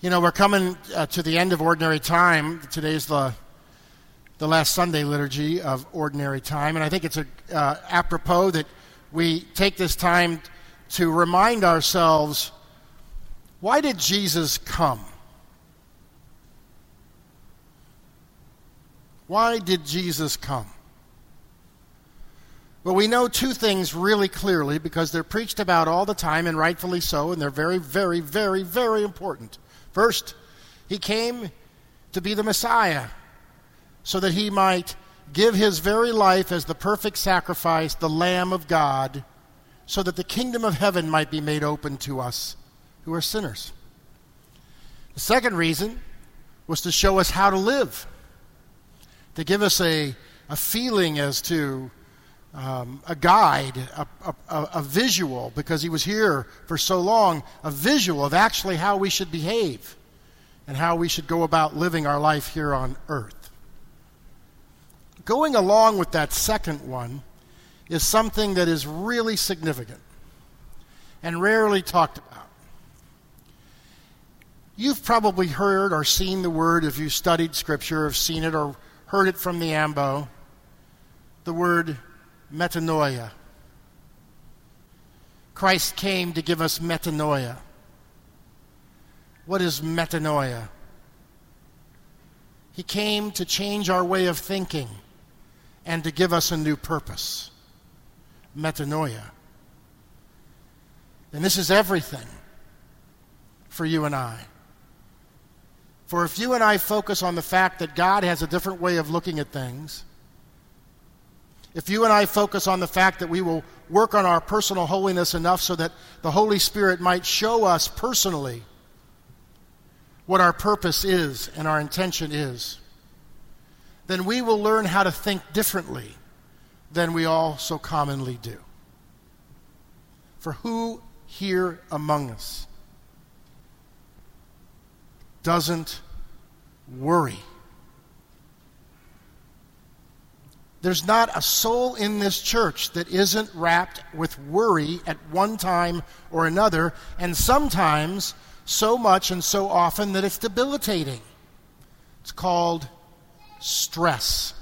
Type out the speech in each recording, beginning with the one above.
You know, we're coming uh, to the end of Ordinary Time. Today's the, the last Sunday liturgy of Ordinary Time, and I think it's a, uh, apropos that we take this time to remind ourselves why did Jesus come? Why did Jesus come? Well, we know two things really clearly because they're preached about all the time, and rightfully so, and they're very, very, very, very important. First, he came to be the Messiah so that he might give his very life as the perfect sacrifice, the Lamb of God, so that the kingdom of heaven might be made open to us who are sinners. The second reason was to show us how to live, to give us a, a feeling as to um, a guide, a, a, a visual, because he was here for so long, a visual of actually how we should behave and how we should go about living our life here on earth. Going along with that second one is something that is really significant and rarely talked about. You've probably heard or seen the word if you studied Scripture, have seen it or heard it from the Ambo, the word metanoia. Christ came to give us metanoia. What is metanoia? He came to change our way of thinking and to give us a new purpose. Metanoia. And this is everything for you and I. For if you and I focus on the fact that God has a different way of looking at things, if you and I focus on the fact that we will work on our personal holiness enough so that the Holy Spirit might show us personally what our purpose is and our intention is, then we will learn how to think differently than we all so commonly do. For who here among us doesn't worry? There's not a soul in this church that isn't wrapped with worry at one time or another, and sometimes so much and so often that it's debilitating. It's called stress.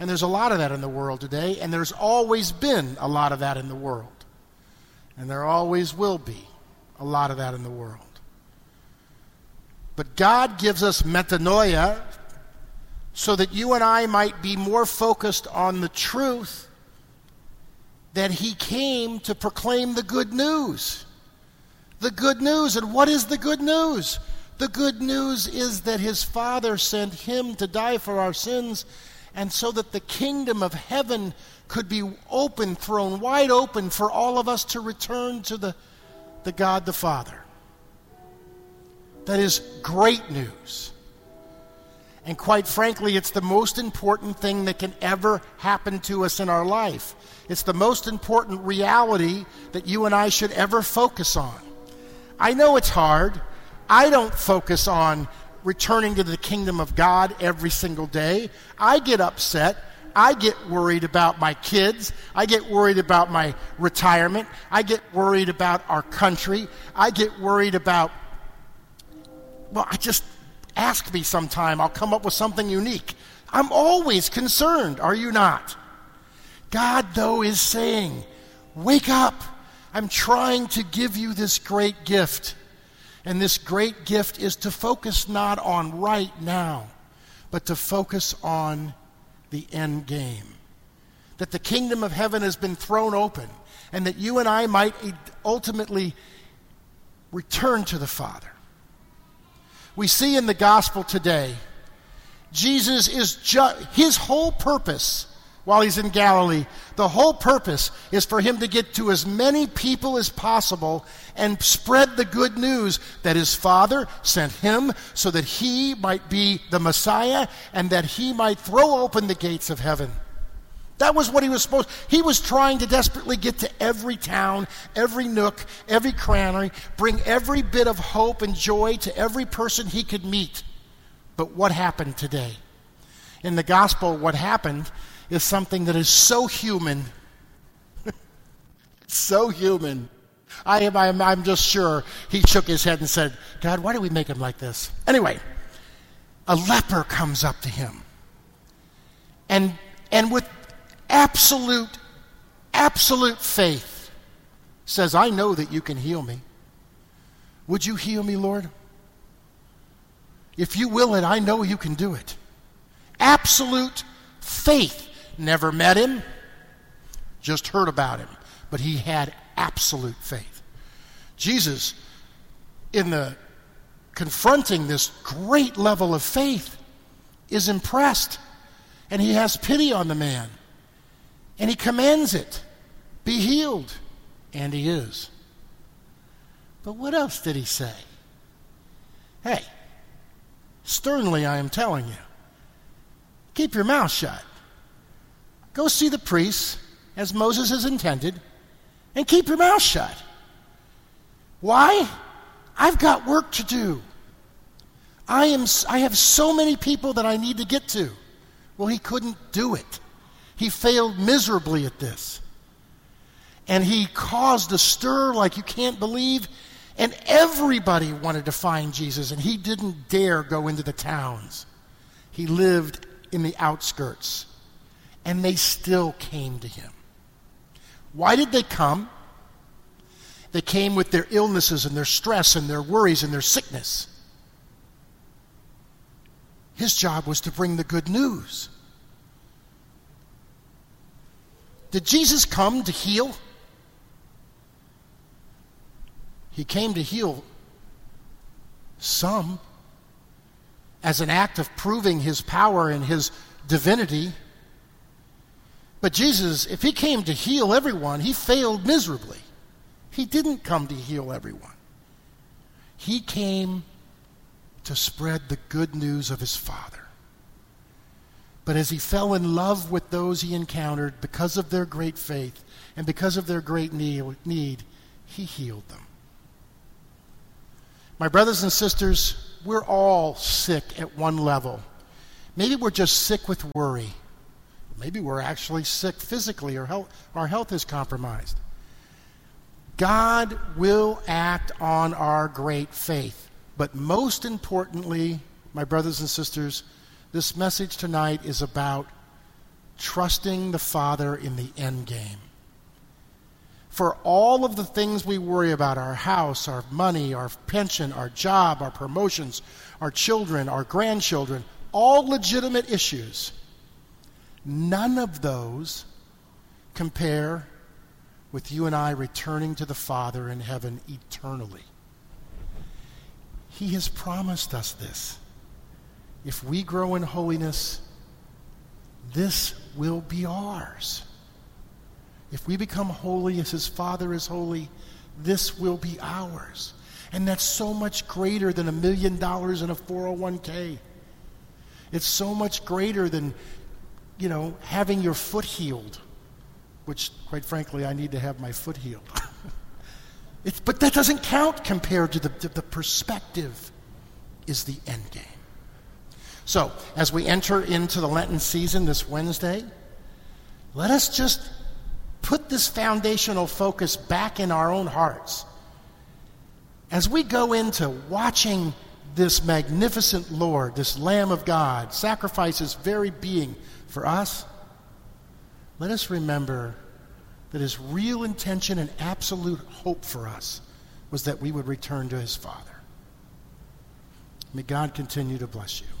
And there's a lot of that in the world today, and there's always been a lot of that in the world. And there always will be a lot of that in the world. But God gives us metanoia so that you and I might be more focused on the truth that He came to proclaim the good news. The good news. And what is the good news? The good news is that His Father sent Him to die for our sins, and so that the kingdom of heaven could be open, thrown wide open for all of us to return to the, the God the Father. That is great news. And quite frankly, it's the most important thing that can ever happen to us in our life. It's the most important reality that you and I should ever focus on. I know it's hard. I don't focus on returning to the kingdom of God every single day. I get upset. I get worried about my kids. I get worried about my retirement. I get worried about our country. I get worried about, well, I just, Ask me sometime. I'll come up with something unique. I'm always concerned, are you not? God, though, is saying, Wake up. I'm trying to give you this great gift. And this great gift is to focus not on right now, but to focus on the end game. That the kingdom of heaven has been thrown open, and that you and I might ultimately return to the Father we see in the gospel today, Jesus is just, his whole purpose while he's in Galilee, the whole purpose is for him to get to as many people as possible and spread the good news that his Father sent him so that he might be the Messiah and that he might throw open the gates of heaven. That was what he was supposed. He was trying to desperately get to every town, every nook, every cranny, bring every bit of hope and joy to every person he could meet. But what happened today? In the gospel, what happened is something that is so human, so human, I am, I am, I'm just sure he shook his head and said, God, why do we make him like this? Anyway, a leper comes up to him. And, and with absolute, absolute faith says, I know that you can heal me. Would you heal me, Lord? If you will it, I know you can do it. Absolute faith. Never met him, just heard about him, but he had absolute faith. Jesus, in the confronting this great level of faith, is impressed and he has pity on the man and he commands it be healed. And he is. But what else did he say? Hey, sternly I am telling you, keep your mouth shut. Go see the priests as Moses has intended and keep your mouth shut. Why? I've got work to do. I, am, I have so many people that I need to get to. Well, he couldn't do it. He failed miserably at this. And he caused a stir like you can't believe. And everybody wanted to find Jesus, and he didn't dare go into the towns. He lived in the outskirts. And they still came to him. Why did they come? They came with their illnesses and their stress and their worries and their sickness. His job was to bring the good news. Did Jesus come to heal? He came to heal some as an act of proving his power and his divinity. But Jesus, if he came to heal everyone, he failed miserably. He didn't come to heal everyone. He came to spread the good news of his Father. But as he fell in love with those he encountered because of their great faith and because of their great need, he healed them. My brothers and sisters, we're all sick at one level. Maybe we're just sick with worry. Maybe we're actually sick physically or health, our health is compromised. God will act on our great faith. But most importantly, my brothers and sisters, this message tonight is about trusting the Father in the end game. For all of the things we worry about our house, our money, our pension, our job, our promotions, our children, our grandchildren all legitimate issues none of those compare with you and I returning to the Father in heaven eternally. He has promised us this. If we grow in holiness, this will be ours. If we become holy as his Father is holy, this will be ours. And that's so much greater than a million dollars in a 401k. It's so much greater than, you know, having your foot healed which, quite frankly, I need to have my foot healed. but that doesn't count compared to the, to the perspective is the end game. So, as we enter into the Lenten season this Wednesday, let us just put this foundational focus back in our own hearts. As we go into watching this magnificent Lord, this Lamb of God, sacrifice his very being for us, let us remember that his real intention and absolute hope for us was that we would return to his Father. May God continue to bless you.